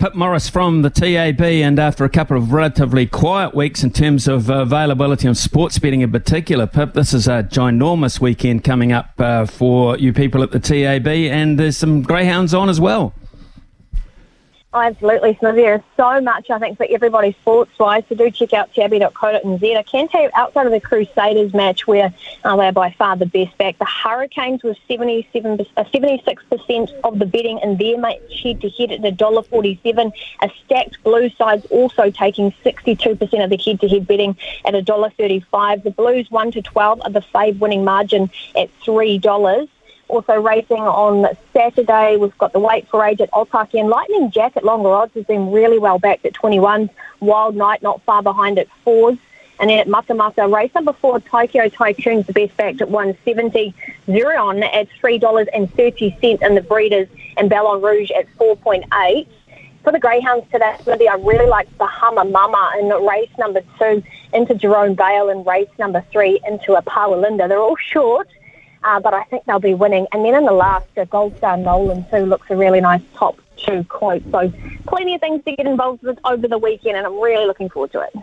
Pip Morris from the TAB, and after a couple of relatively quiet weeks in terms of availability on sports betting in particular, Pip, this is a ginormous weekend coming up uh, for you people at the TAB, and there's some greyhounds on as well. Oh, absolutely, So There's so much, I think, for everybody sports-wise, so do check out tabby.co.nz. I can tell you, outside of the Crusaders match, where uh, they're by far the best back, the Hurricanes were 77, uh, 76% of the betting in their match head-to-head at $1.47. A stacked Blue side's also taking 62% of the head-to-head betting at $1.35. The Blues 1 to 12 are the fave winning margin at $3. Also racing on Saturday, we've got the Weight for Age at Otaki and Lightning Jack at longer odds has been really well backed at 21. Wild Night not far behind at fours. And then at Matamata, race number four, Tokyo Tycoon's the best backed at 170. Zerion at $3.30 and the Breeders and Ballon Rouge at 4.8. For the Greyhounds today, Smithy, I really like the Hummer Mama in race number two into Jerome Bale and race number three into a Linda. They're all short uh, but I think they'll be winning. And then in the last, uh, Gold Star Nolan too looks a really nice top two quote. So plenty of things to get involved with over the weekend, and I'm really looking forward to it.